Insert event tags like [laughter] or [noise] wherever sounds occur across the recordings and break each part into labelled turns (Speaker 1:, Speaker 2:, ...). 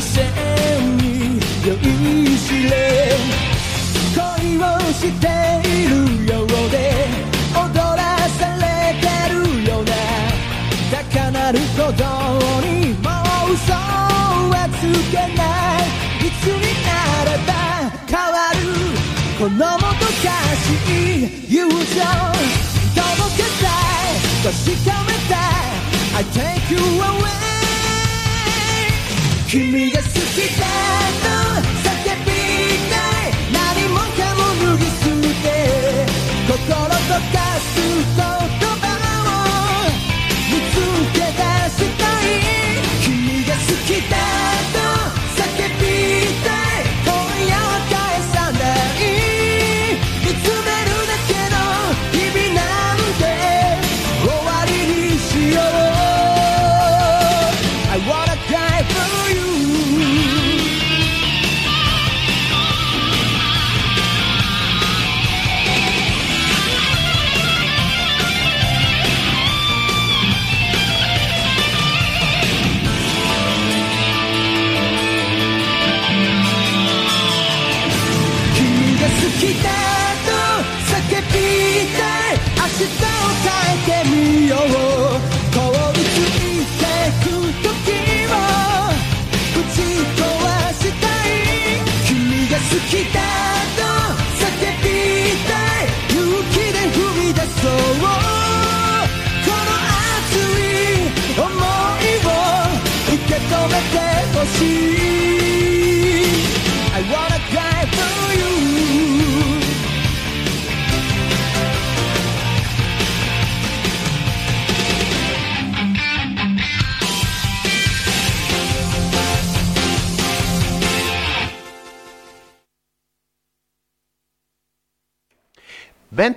Speaker 1: 視線に酔いしれ恋をしているようで踊らされてるような高鳴る鼓動にもう嘘はつけないいつになれば変わるこのもどかしい友情届けたい確かめたい I take you away. 君が好きだと叫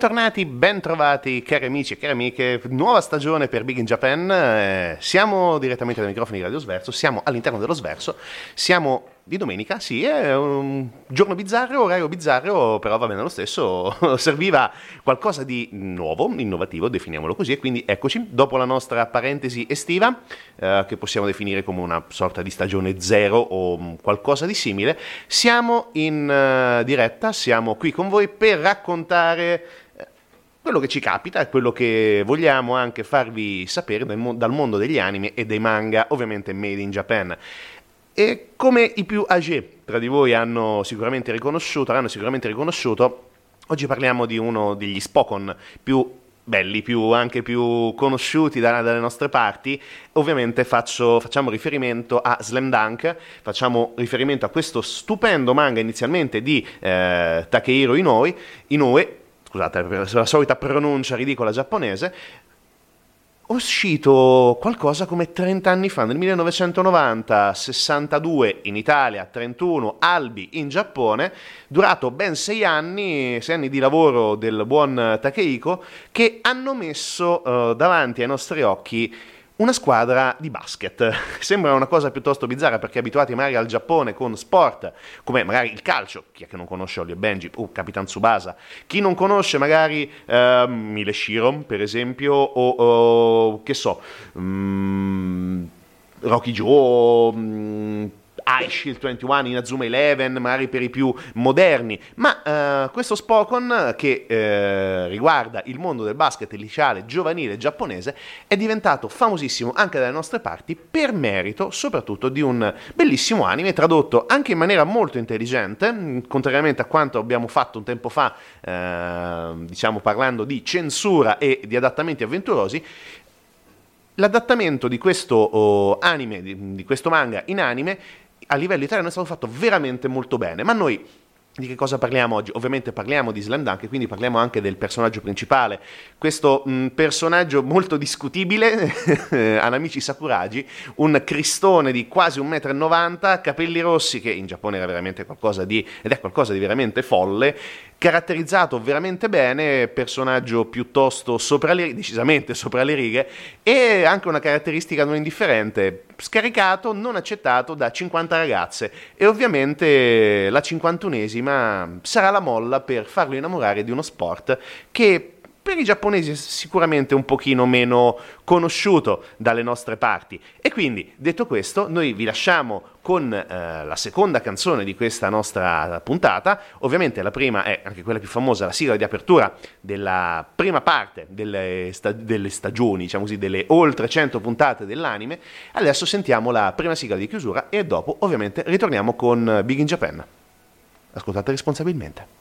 Speaker 2: Bentornati, bentrovati cari amici e cari amiche, nuova stagione per Big in Japan, eh, siamo direttamente dai microfoni di Radio Sverso, siamo all'interno dello Sverso, siamo di domenica, sì, è un giorno bizzarro, orario bizzarro, però va bene lo stesso, [laughs] serviva qualcosa di nuovo, innovativo, definiamolo così, e quindi eccoci, dopo la nostra parentesi estiva, eh, che possiamo definire come una sorta di stagione zero o qualcosa di simile, siamo in eh, diretta, siamo qui con voi per raccontare eh, quello che ci capita e quello che vogliamo anche farvi sapere dal mondo degli anime e dei manga, ovviamente made in Japan. E come i più âgés tra di voi hanno sicuramente riconosciuto, hanno sicuramente riconosciuto, oggi parliamo di uno degli Spokon più belli, più, anche più conosciuti da- dalle nostre parti. Ovviamente faccio- facciamo riferimento a Slam Dunk, facciamo riferimento a questo stupendo manga inizialmente di eh, Takehiro Inoue, Inoue scusate per la solita pronuncia ridicola giapponese, uscito qualcosa come 30 anni fa, nel 1990, 62 in Italia, 31 Albi in Giappone, durato ben 6 anni, 6 anni di lavoro del buon Takehiko, che hanno messo eh, davanti ai nostri occhi una squadra di basket. [laughs] Sembra una cosa piuttosto bizzarra perché abituati magari al Giappone con sport come magari il calcio, chi è che non conosce Olio Benji, uh, Capitan Tsubasa, chi non conosce magari eh, Mile Shiron per esempio o, o, che so, mm, Rocky Joe, mh, Shield 21, Inazuma Eleven, magari per i più moderni, ma eh, questo Spokon che eh, riguarda il mondo del basket liceale giovanile giapponese è diventato famosissimo anche dalle nostre parti per merito soprattutto di un bellissimo anime tradotto anche in maniera molto intelligente, contrariamente a quanto abbiamo fatto un tempo fa, eh, diciamo parlando di censura e di adattamenti avventurosi, L'adattamento di questo oh, anime, di, questo manga in anime, a livello italiano è stato fatto veramente molto bene, ma noi di che cosa parliamo oggi? Ovviamente parliamo di Slam Dunk, quindi parliamo anche del personaggio principale. Questo mh, personaggio molto discutibile, [laughs] Anamichi Sakuragi, un cristone di quasi 1,90 m, capelli rossi, che in Giappone era veramente qualcosa di, ed è qualcosa di veramente folle, caratterizzato veramente bene, personaggio piuttosto sopra le, decisamente sopra le righe e anche una caratteristica non indifferente, scaricato, non accettato da 50 ragazze. E ovviamente la 51esima sarà la molla per farlo innamorare di uno sport che per i giapponesi è sicuramente un pochino meno conosciuto dalle nostre parti. E quindi, detto questo, noi vi lasciamo con eh, la seconda canzone di questa nostra puntata. Ovviamente la prima è anche quella più famosa, la sigla di apertura della prima parte delle, sta- delle stagioni, diciamo così, delle oltre 100 puntate dell'anime. Adesso sentiamo la prima sigla di chiusura e dopo, ovviamente, ritorniamo con Big in Japan. Ascoltate responsabilmente.「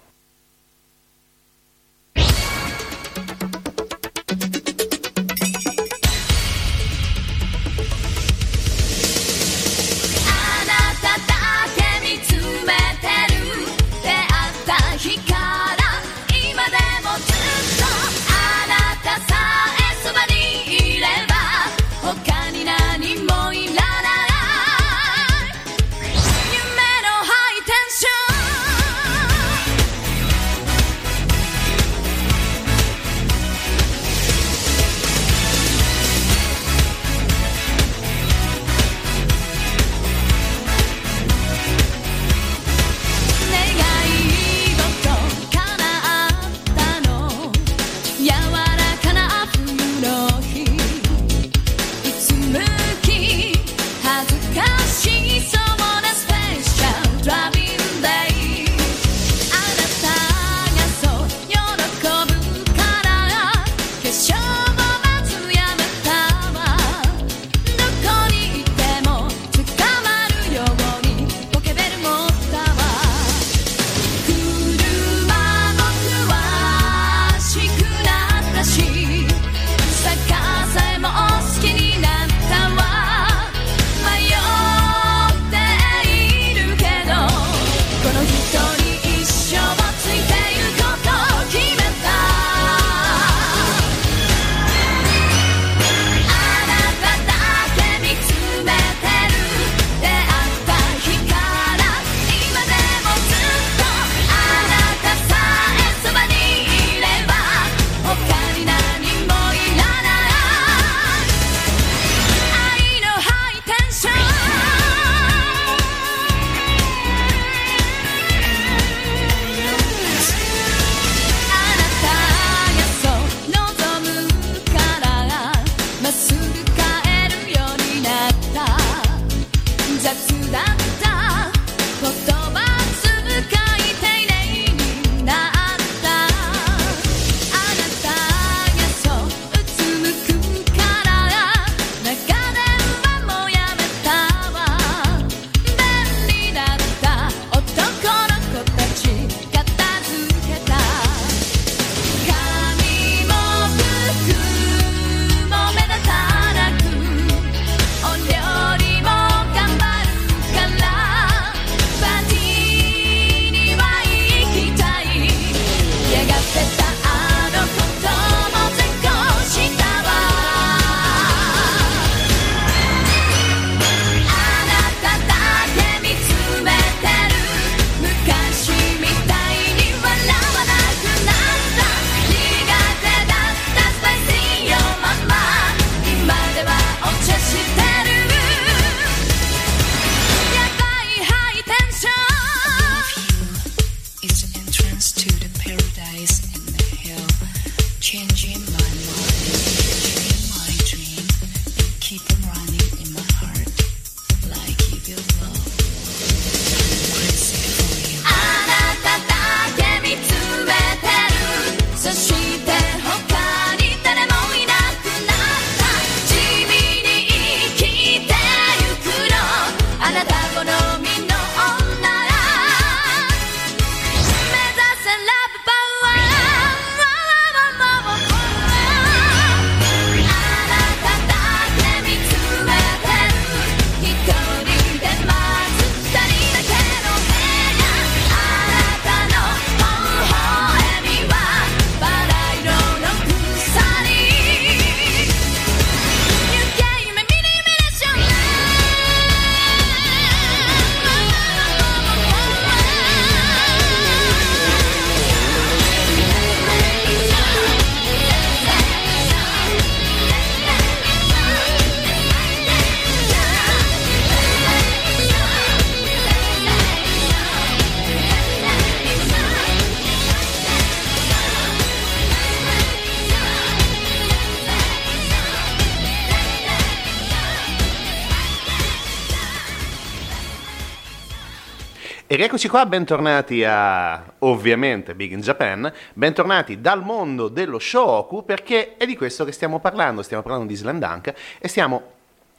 Speaker 2: E rieccoci qua, bentornati a ovviamente Big in Japan, bentornati dal mondo dello Shoku perché è di questo che stiamo parlando, stiamo parlando di Slam Dunk e stiamo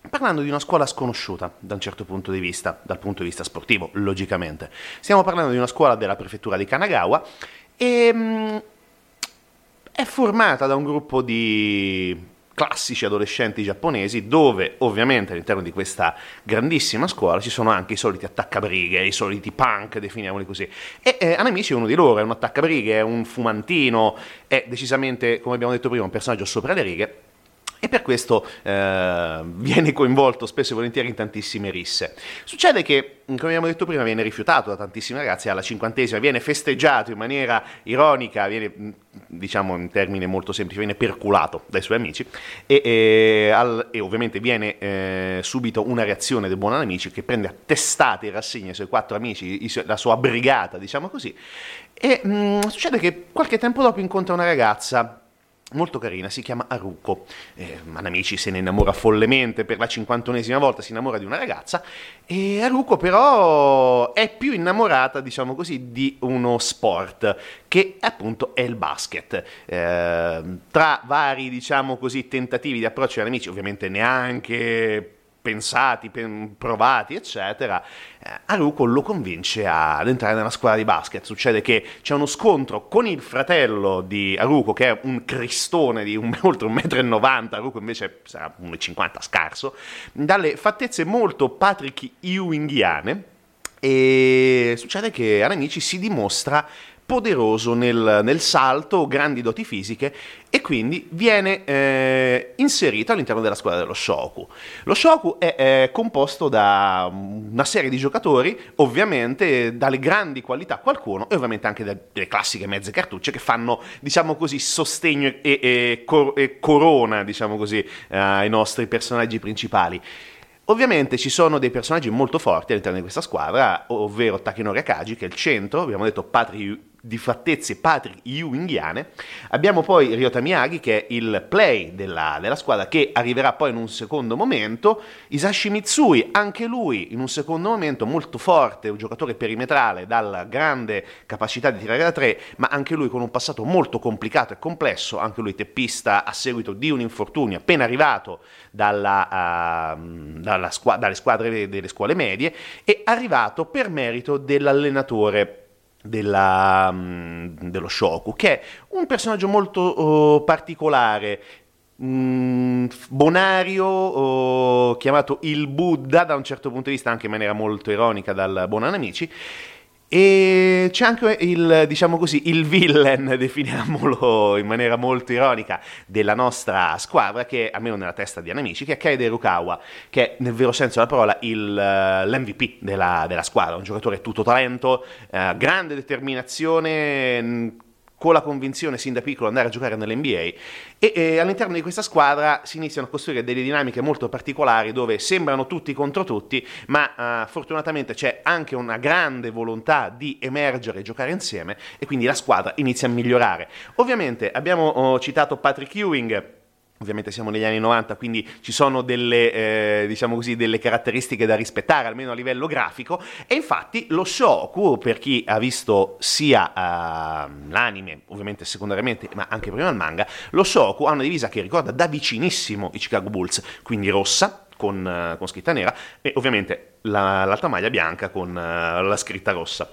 Speaker 2: parlando di una scuola sconosciuta da un certo punto di vista, dal punto di vista sportivo, logicamente. Stiamo parlando di una scuola della prefettura di Kanagawa e mm, è formata da un gruppo di classici adolescenti giapponesi dove ovviamente all'interno di questa grandissima scuola ci sono anche i soliti attaccabrighe, i soliti punk, definiamoli così. E eh, Anamici è uno di loro, è un attaccabrighe, è un fumantino, è decisamente, come abbiamo detto prima, un personaggio sopra le righe e per questo eh, [laughs] viene coinvolto spesso e volentieri in tantissime risse. Succede che, come abbiamo detto prima, viene rifiutato da tantissime ragazze alla cinquantesima, viene festeggiato in maniera ironica, viene, diciamo in termine molto semplice, viene perculato dai suoi amici e, e, al, e ovviamente viene eh, subito una reazione del buon amici che prende a testate in rassegna i suoi quattro amici, i, la sua brigata, diciamo così, e mh, mm, succede che qualche tempo dopo incontra una ragazza molto carina, si chiama Aruko. Eh, Manamici se ne innamora follemente per la cinquantonesima volta, si innamora di una ragazza e Aruko però è più innamorata, diciamo così, di uno sport che appunto è il basket. Eh, tra vari, diciamo così, tentativi di approccio agli amici, ovviamente neanche pensati, provati, eccetera, eh, Haruko lo convince ad entrare nella squadra di basket. Succede che c'è uno scontro con il fratello di Haruko, che è un cristone di un, [laughs] oltre 1,90 m, Haruko invece sarà 1,50 m scarso, dalle fattezze molto Patrick Ewingiane, e succede che Anamici si dimostra poderoso nel, nel, salto, grandi doti fisiche e quindi viene eh, inserito all'interno della squadra dello Shoku. Lo Shoku è, è, composto da una serie di giocatori, ovviamente dalle grandi qualità qualcuno e ovviamente anche dalle classiche mezze cartucce che fanno, diciamo così, sostegno e, e, cor- e corona, diciamo così, eh, ai nostri personaggi principali. Ovviamente ci sono dei personaggi molto forti all'interno di questa squadra, ovvero Takenori Akagi, che è il centro, abbiamo detto Patri di fattezze Patrick Ewingiane. Abbiamo poi Ryota Miyagi che è il play della, della, squadra che arriverà poi in un secondo momento. Isashi Mitsui, anche lui in un secondo momento molto forte, un giocatore perimetrale dalla grande capacità di tirare da tre, ma anche lui con un passato molto complicato e complesso, anche lui teppista a seguito di un infortunio appena arrivato dalla, uh, dalla squ- dalle squadre delle scuole medie e arrivato per merito dell'allenatore della, um, dello Shoku, che è un personaggio molto uh, particolare, mm, bonario, uh, chiamato il Buddha da un certo punto di vista, anche in maniera molto ironica dal Buon Amici, e c'è anche il, diciamo così, il villain, [laughs] definiamolo in maniera molto ironica, della nostra squadra, che almeno nella testa di Anamici, che è Kaede Rukawa, che è nel vero senso della parola il, l'MVP della, della, squadra, un giocatore tutto talento, eh, grande determinazione con la convinzione sin da piccolo andare a giocare nell'NBA e, e, all'interno di questa squadra si iniziano a costruire delle dinamiche molto particolari dove sembrano tutti contro tutti, ma uh, fortunatamente c'è anche una grande volontà di emergere e giocare insieme e quindi la squadra inizia a migliorare. Ovviamente abbiamo oh, citato Patrick Ewing Ovviamente siamo negli anni 90, quindi ci sono delle, eh, diciamo così, delle caratteristiche da rispettare, almeno a livello grafico. E infatti lo Shoku, per chi ha visto sia uh, l'anime, ovviamente secondariamente, ma anche prima il manga, lo Shoku ha una divisa che ricorda da vicinissimo i Chicago Bulls, quindi rossa, con, uh, con scritta nera, e ovviamente la, l'altra maglia bianca con uh, la scritta rossa.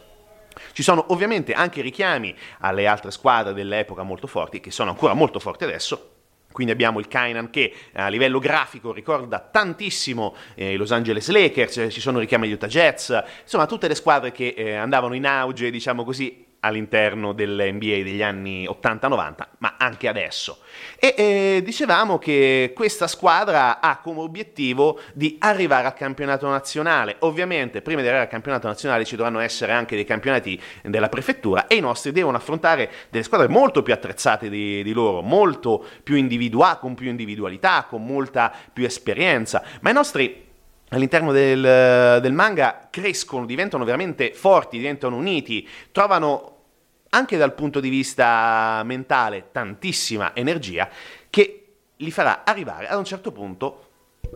Speaker 2: Ci sono ovviamente anche richiami alle altre squadre dell'epoca molto forti, che sono ancora molto forti adesso, quindi abbiamo il Kainan che eh, a livello grafico ricorda tantissimo eh, i Los Angeles Lakers, ci sono richiami agli Utah Jets, insomma tutte le squadre che eh, andavano in auge, diciamo così, all'interno dell'NBA degli anni 80-90, ma anche adesso. E eh, dicevamo che questa squadra ha come obiettivo di arrivare al campionato nazionale. Ovviamente, prima di arrivare al campionato nazionale ci dovranno essere anche dei campionati della prefettura e i nostri devono affrontare delle squadre molto più attrezzate di, di loro, molto più individuali, con più individualità, con molta più esperienza, ma i nostri all'interno del, del, manga crescono, diventano veramente forti, diventano uniti, trovano anche dal punto di vista mentale tantissima energia che li farà arrivare ad un certo punto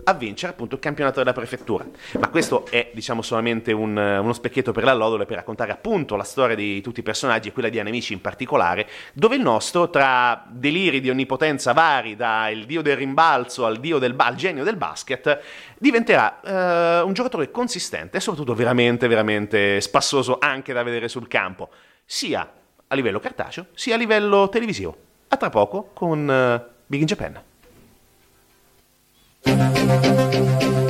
Speaker 1: a vincere appunto il campionato della prefettura. Ma questo è diciamo solamente un, uno specchietto per l'allodole per raccontare appunto la storia di tutti i personaggi e quella di Anemici in particolare, dove il nostro tra deliri di onnipotenza vari, dal dio del rimbalzo al dio del al genio del basket, diventerà eh, un giocatore consistente e soprattutto veramente veramente spassoso anche da vedere sul campo, sia a livello cartaceo sia a livello televisivo. A tra poco con uh, Big in Japan.
Speaker 2: E rieccoci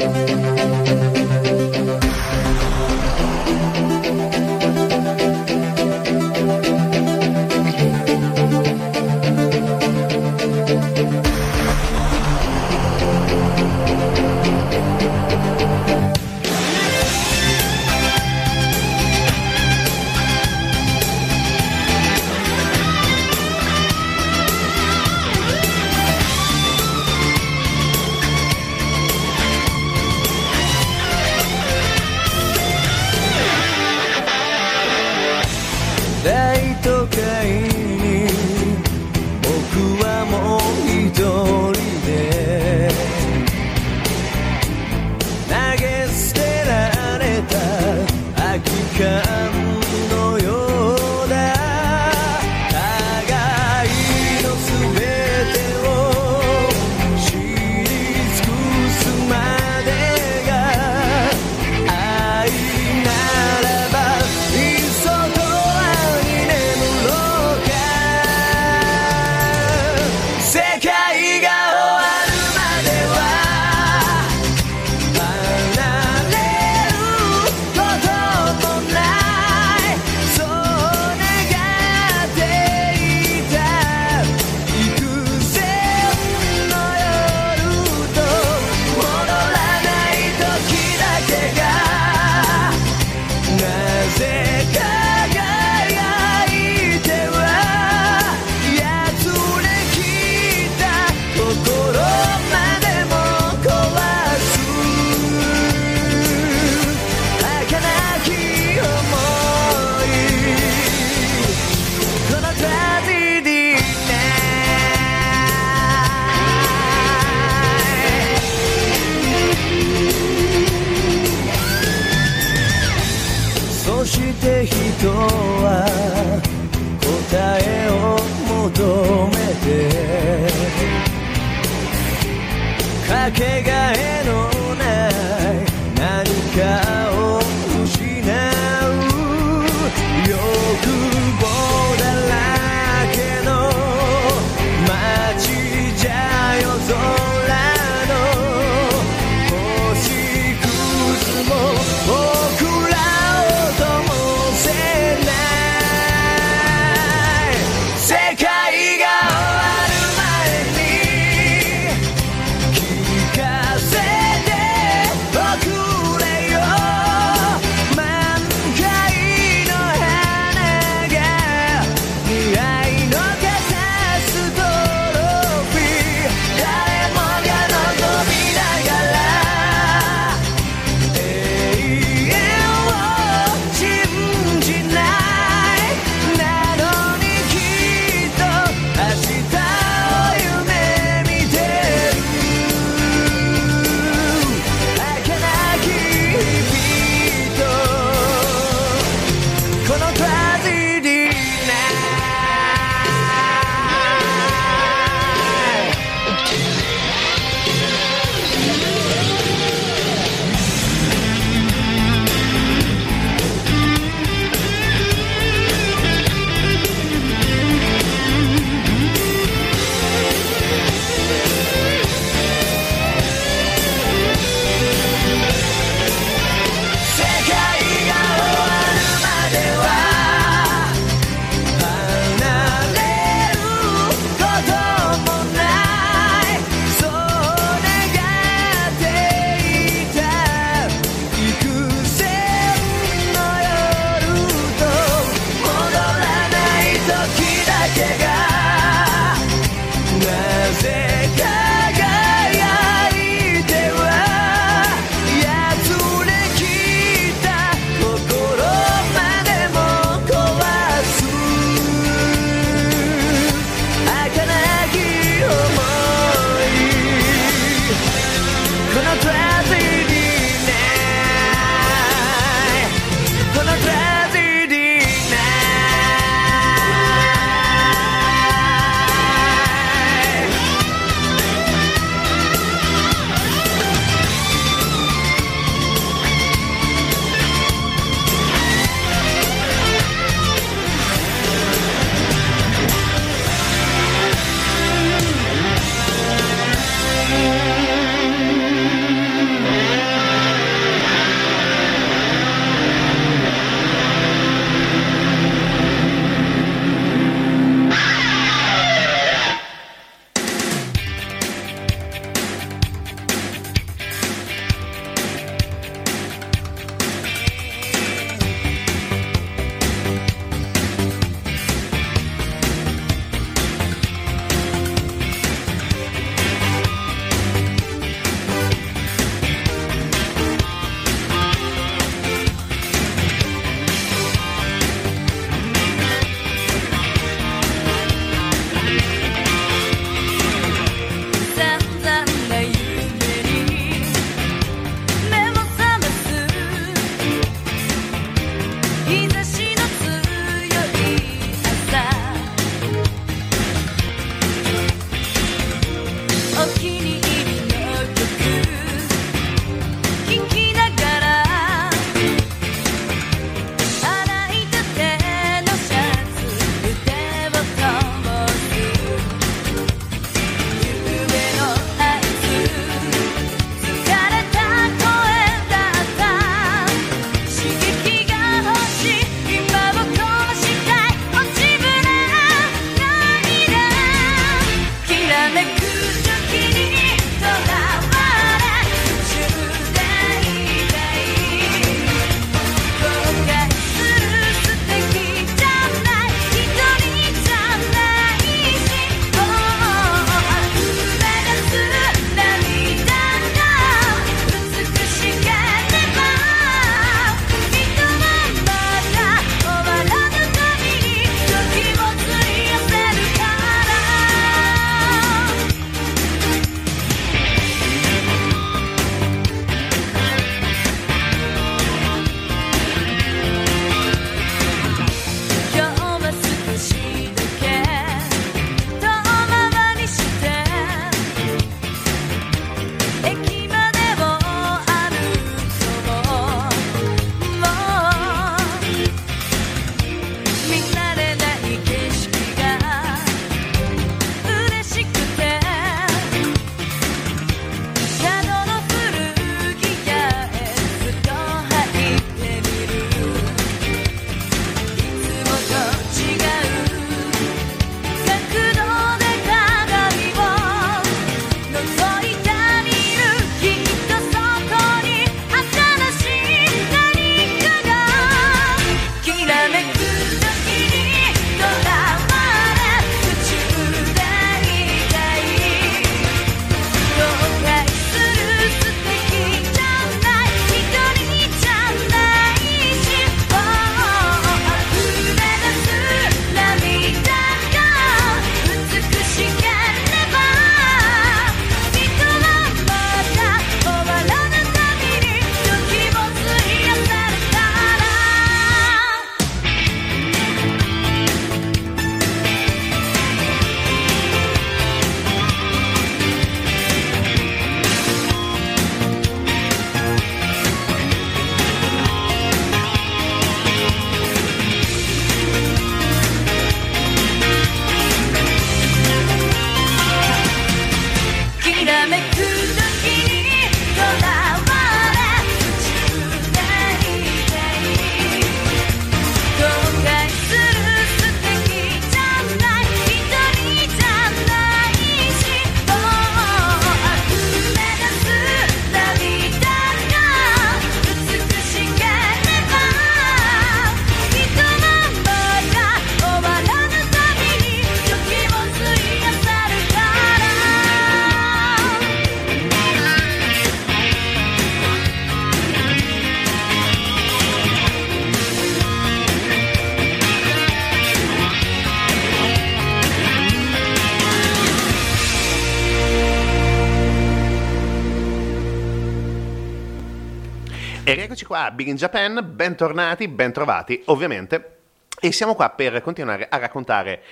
Speaker 2: qua, Big in Japan, bentornati, bentrovati, ovviamente. E siamo qua per continuare a raccontare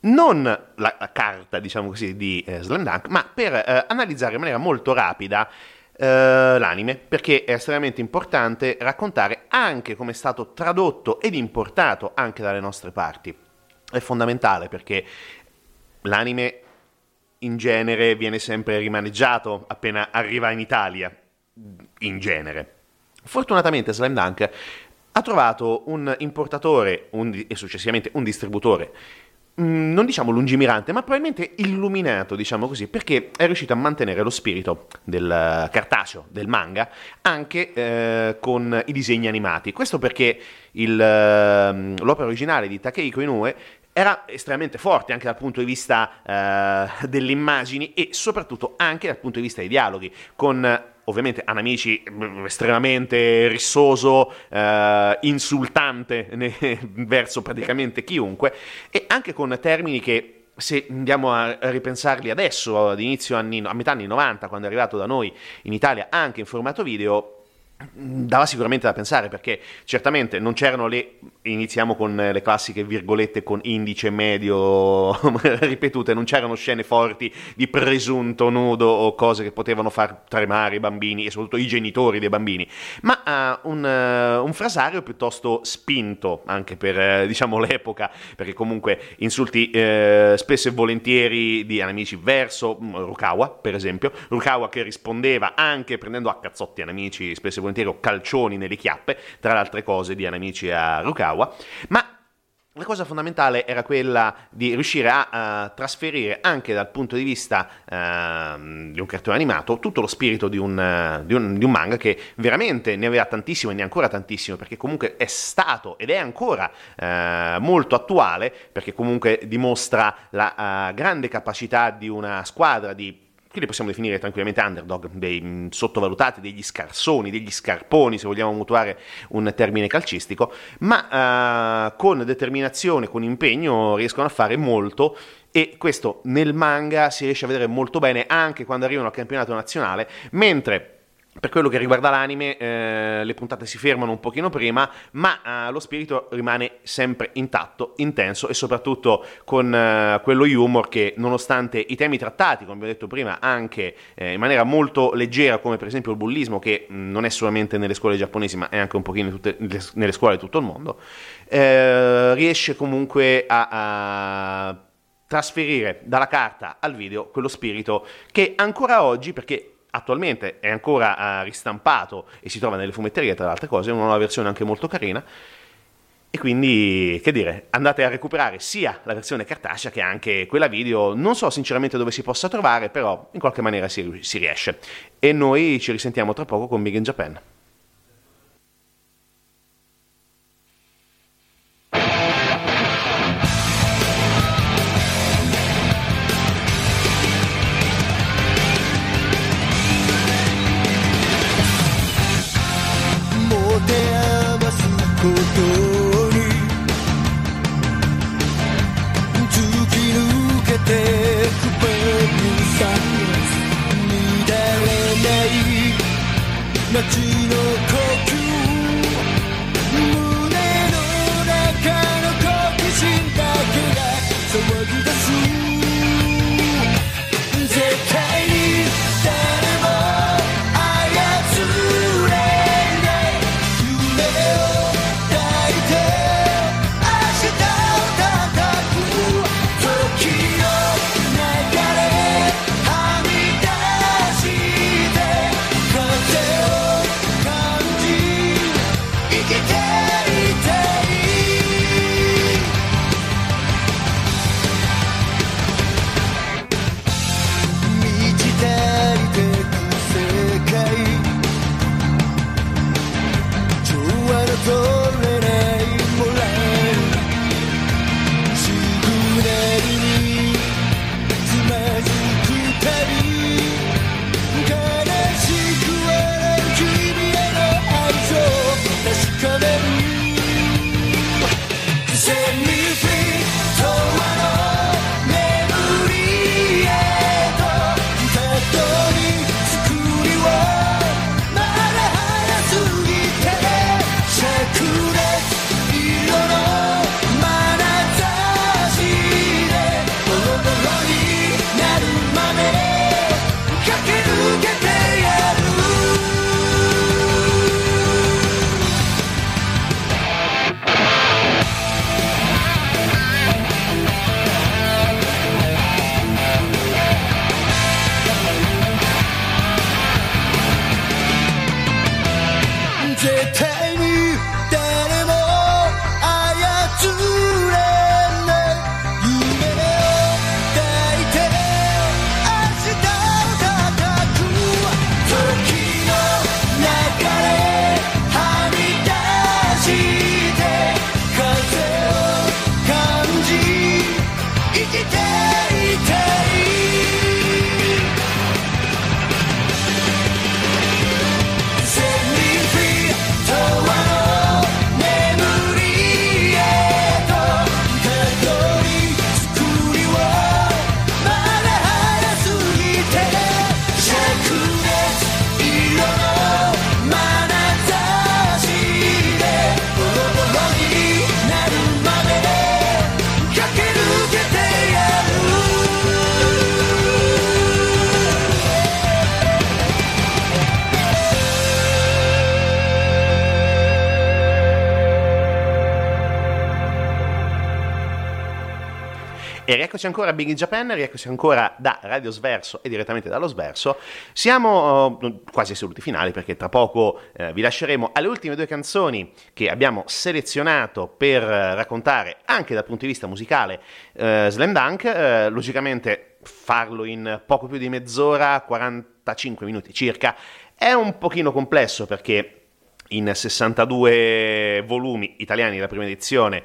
Speaker 2: non la, la carta, diciamo così, di eh, Slam Dunk, ma per eh, analizzare in maniera molto rapida eh, l'anime, perché è estremamente importante raccontare anche come è stato tradotto ed importato anche dalle nostre parti. È fondamentale perché l'anime in genere viene sempre rimaneggiato appena arriva in Italia, in genere. Fortunatamente Slam Dunk ha trovato un importatore un, e successivamente un distributore mm, non diciamo lungimirante, ma probabilmente illuminato, diciamo così, perché è riuscito a mantenere lo spirito del cartaceo, del manga, anche eh, con i disegni animati. Questo perché il, ehm, l'opera originale di Takehiko Inoue era estremamente forte anche dal punto di vista eh, delle immagini e soprattutto anche dal punto di vista dei dialoghi, con ovviamente Anamici mm, estremamente rissoso, eh, insultante [laughs] ne, verso praticamente chiunque, e anche con termini che se andiamo a ripensarli adesso, ad inizio anni, a metà anni 90, quando è arrivato da noi in Italia anche in formato video, dava sicuramente da pensare perché certamente non c'erano le iniziamo con le classiche virgolette con indice medio [laughs] ripetute non c'erano scene forti di presunto nudo o cose che potevano far tremare i bambini e soprattutto i genitori dei bambini ma uh, un, uh, un, frasario piuttosto spinto anche per uh, diciamo l'epoca perché comunque insulti spesso e volentieri di amici verso mm, Rukawa per esempio. Rukawa che rispondeva anche prendendo a cazzotti amici spesso e volentieri volentieri calcioni nelle chiappe, tra le altre cose di Anamici a Rukawa, ma la cosa fondamentale era quella di riuscire a uh, trasferire anche dal punto di vista uh, di un cartone animato tutto lo spirito di un, uh, di, un, di un, manga che veramente ne aveva tantissimo e ne ha ancora tantissimo perché comunque è stato ed è ancora molto attuale perché comunque dimostra la grande capacità di una squadra di qui li possiamo definire tranquillamente underdog, dei sottovalutati, degli scarsoni, degli scarponi, se vogliamo mutuare un termine calcistico, ma uh, con determinazione, con impegno riescono a fare molto e questo nel manga si riesce a vedere molto bene anche quando arrivano al campionato nazionale, mentre per quello che riguarda l'anime, eh, le puntate si fermano un pochino prima, ma eh, lo spirito rimane sempre intatto, intenso e soprattutto con eh, quello humor che, nonostante i temi trattati, come vi ho detto prima, anche eh, in maniera molto leggera, come per esempio il bullismo, che mh, non è solamente nelle scuole giapponesi, ma è anche un pochino tutte, nelle scuole di tutto il mondo, eh, riesce comunque a, a trasferire dalla carta al video quello spirito che ancora oggi, perché attualmente è ancora uh, ristampato e si trova nelle fumetterie, tra le altre cose, è una nuova versione anche molto carina. E quindi, che dire, andate a recuperare sia la versione cartacea che anche quella video. Non so sinceramente dove si possa trovare, però in qualche maniera si, si riesce. E noi ci risentiamo tra poco con Big in Japan. Rieccoci ancora a Big in Japan, rieccoci ancora da Radio Sverso e direttamente dallo Sverso. Siamo uh, quasi ai saluti finali perché tra poco uh, vi lasceremo alle ultime due canzoni che abbiamo selezionato per uh, raccontare anche dal punto di vista musicale Slam Dunk. logicamente farlo in poco più di mezz'ora, 45 minuti circa, è un pochino complesso perché in 62 volumi italiani la prima edizione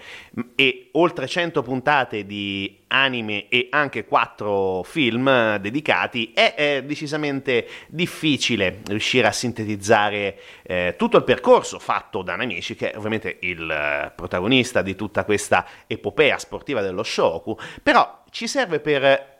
Speaker 2: e oltre 100 puntate di anime e anche 4 film dedicati è, è decisamente difficile riuscire a sintetizzare eh, tutto il percorso fatto da Namichi che è ovviamente il eh, protagonista di tutta questa epopea sportiva dello Shoku. Però ci serve per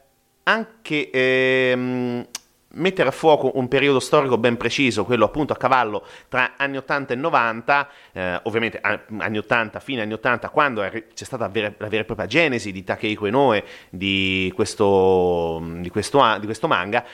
Speaker 2: anche ehm, mettere a fuoco un periodo storico ben preciso, quello appunto a cavallo tra anni 80 e 90, eh, ovviamente anni 80, fine anni 80, quando c'è stata vera, la vera e propria genesi di Takehiko Inoue, di questo, di questo, di questo manga,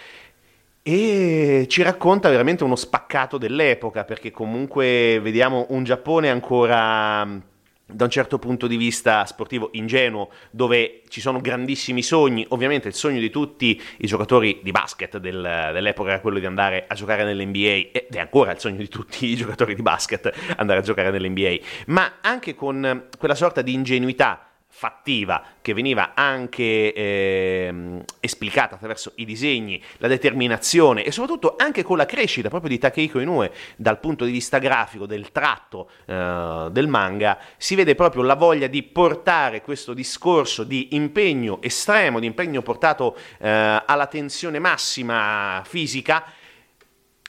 Speaker 2: e ci racconta veramente uno spaccato dell'epoca, perché comunque vediamo un Giappone ancora da un certo punto di vista sportivo ingenuo, dove ci sono grandissimi sogni, ovviamente il sogno di tutti i giocatori di basket del, dell'epoca era quello di andare a giocare nell'NBA ed è ancora il sogno di tutti i giocatori di basket andare a giocare nell'NBA, ma anche con quella sorta di ingenuità fattiva che veniva anche eh, esplicata attraverso i disegni, la determinazione e soprattutto anche con la crescita proprio di Takehiko Inoue dal punto di vista grafico del tratto eh, del manga, si vede proprio la voglia di portare questo discorso di impegno estremo, di impegno portato eh, alla tensione massima fisica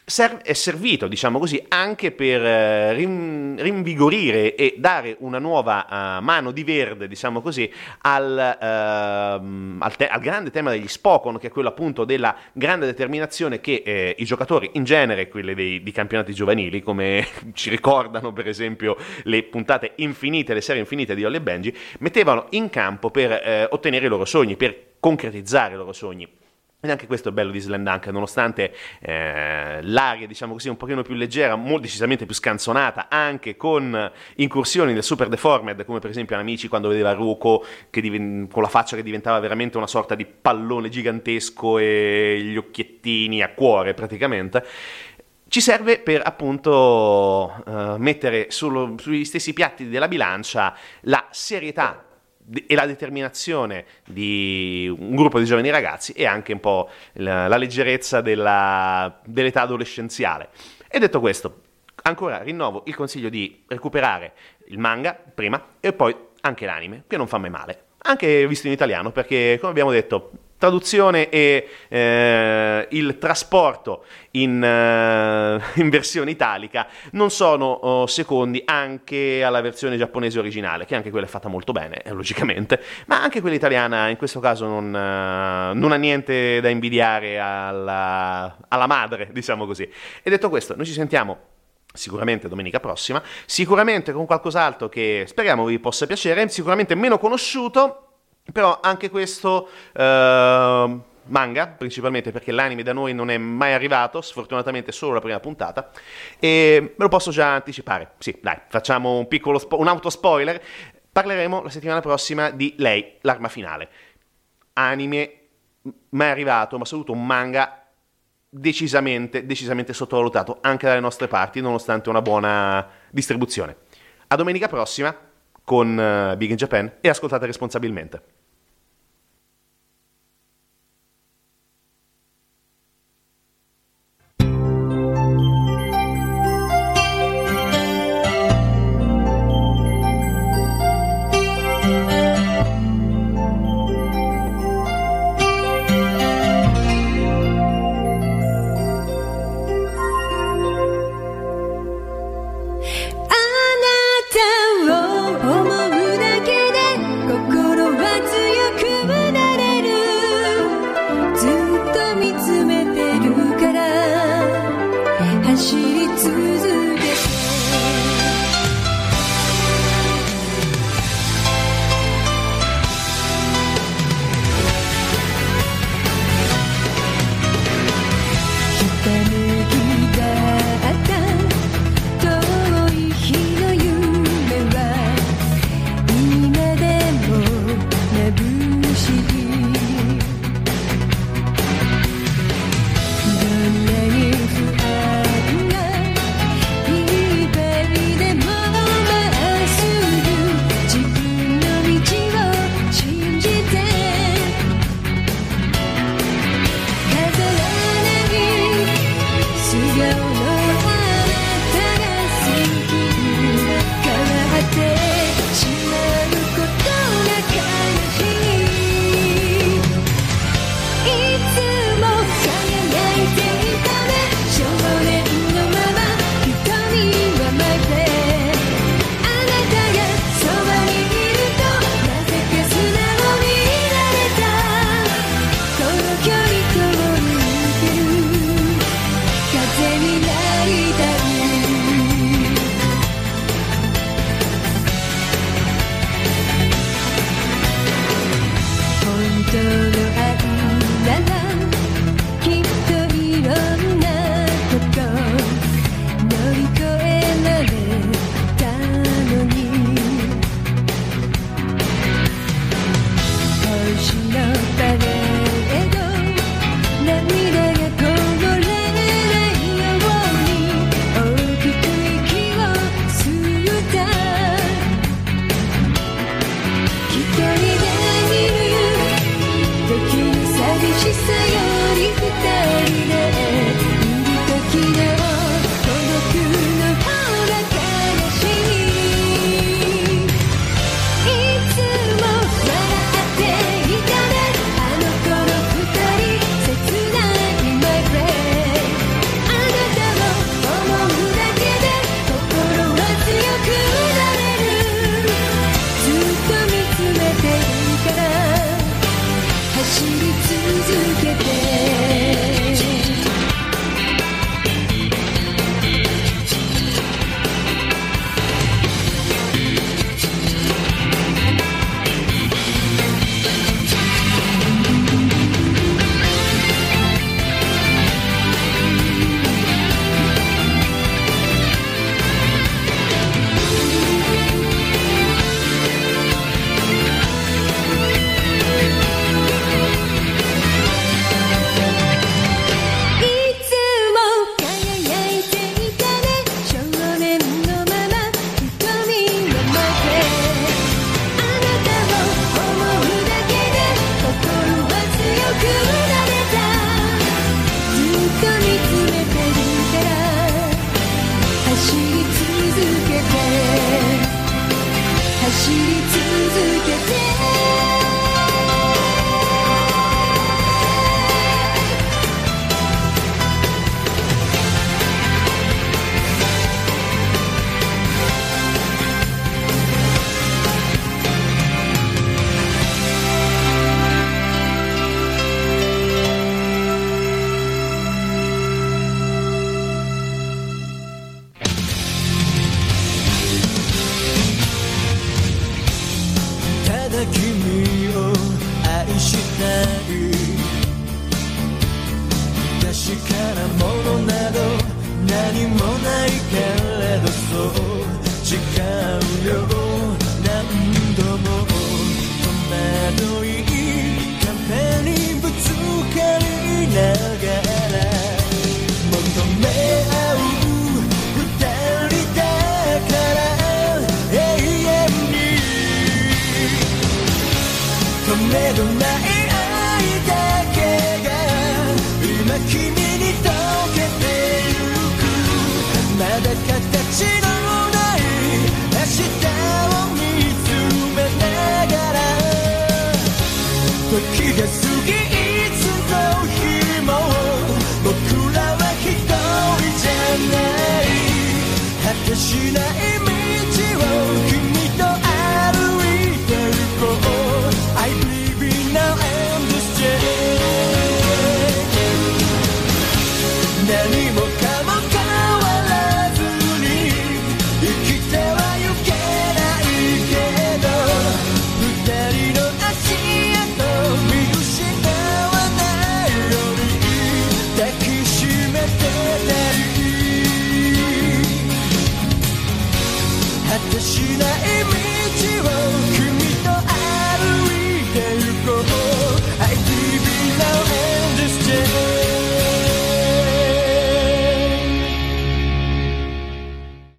Speaker 2: è servito, diciamo così, anche per eh, rinvigorire e dare una nuova uh, mano di verde, diciamo così, al, uh, al, te- al, grande tema degli Spokon, che è quello appunto della grande determinazione che eh, i giocatori in genere, quelli dei, di campionati giovanili, come [laughs] ci ricordano per esempio le puntate infinite, le serie infinite di Holly e Benji, mettevano in campo per eh, ottenere i loro sogni, per concretizzare i loro sogni. Ed anche questo è bello di Slam Dunk, nonostante eh, l'aria, diciamo così, un pochino più leggera, molto decisamente più scanzonata, anche con incursioni del super deformed, come per esempio Amici quando vedeva Ruko diven- con la faccia che diventava veramente una sorta di pallone gigantesco e gli occhiettini a cuore praticamente ci serve per appunto uh, mettere sullo, sugli stessi piatti della bilancia la serietà e la determinazione di un gruppo di giovani ragazzi e anche un po' la, la leggerezza della, dell'età adolescenziale. E detto questo, ancora rinnovo il consiglio di recuperare il manga prima e poi anche l'anime, che non fa mai male. Anche visto in italiano, perché come abbiamo detto, traduzione e eh, il trasporto in, eh, [laughs] in, versione italica non sono oh, secondi anche alla versione giapponese originale, che anche quella è fatta molto bene, eh, logicamente, ma anche quella italiana in questo caso non, eh, non ha niente da invidiare alla, alla madre, [laughs] diciamo così. E detto questo, noi ci sentiamo sicuramente domenica prossima, sicuramente con qualcos'altro che speriamo vi possa piacere, sicuramente meno conosciuto, però anche questo uh, manga, principalmente perché l'anime da noi non è mai arrivato, sfortunatamente solo la prima puntata, e me lo posso già anticipare. Sì, dai, facciamo un piccolo spo- un autospoiler. Parleremo la settimana prossima di lei, l'arma finale. Anime mai arrivato, ma soprattutto un manga decisamente, decisamente sottovalutato anche dalle nostre parti, nonostante una buona distribuzione. A domenica prossima con uh, Big in Japan e ascoltate responsabilmente.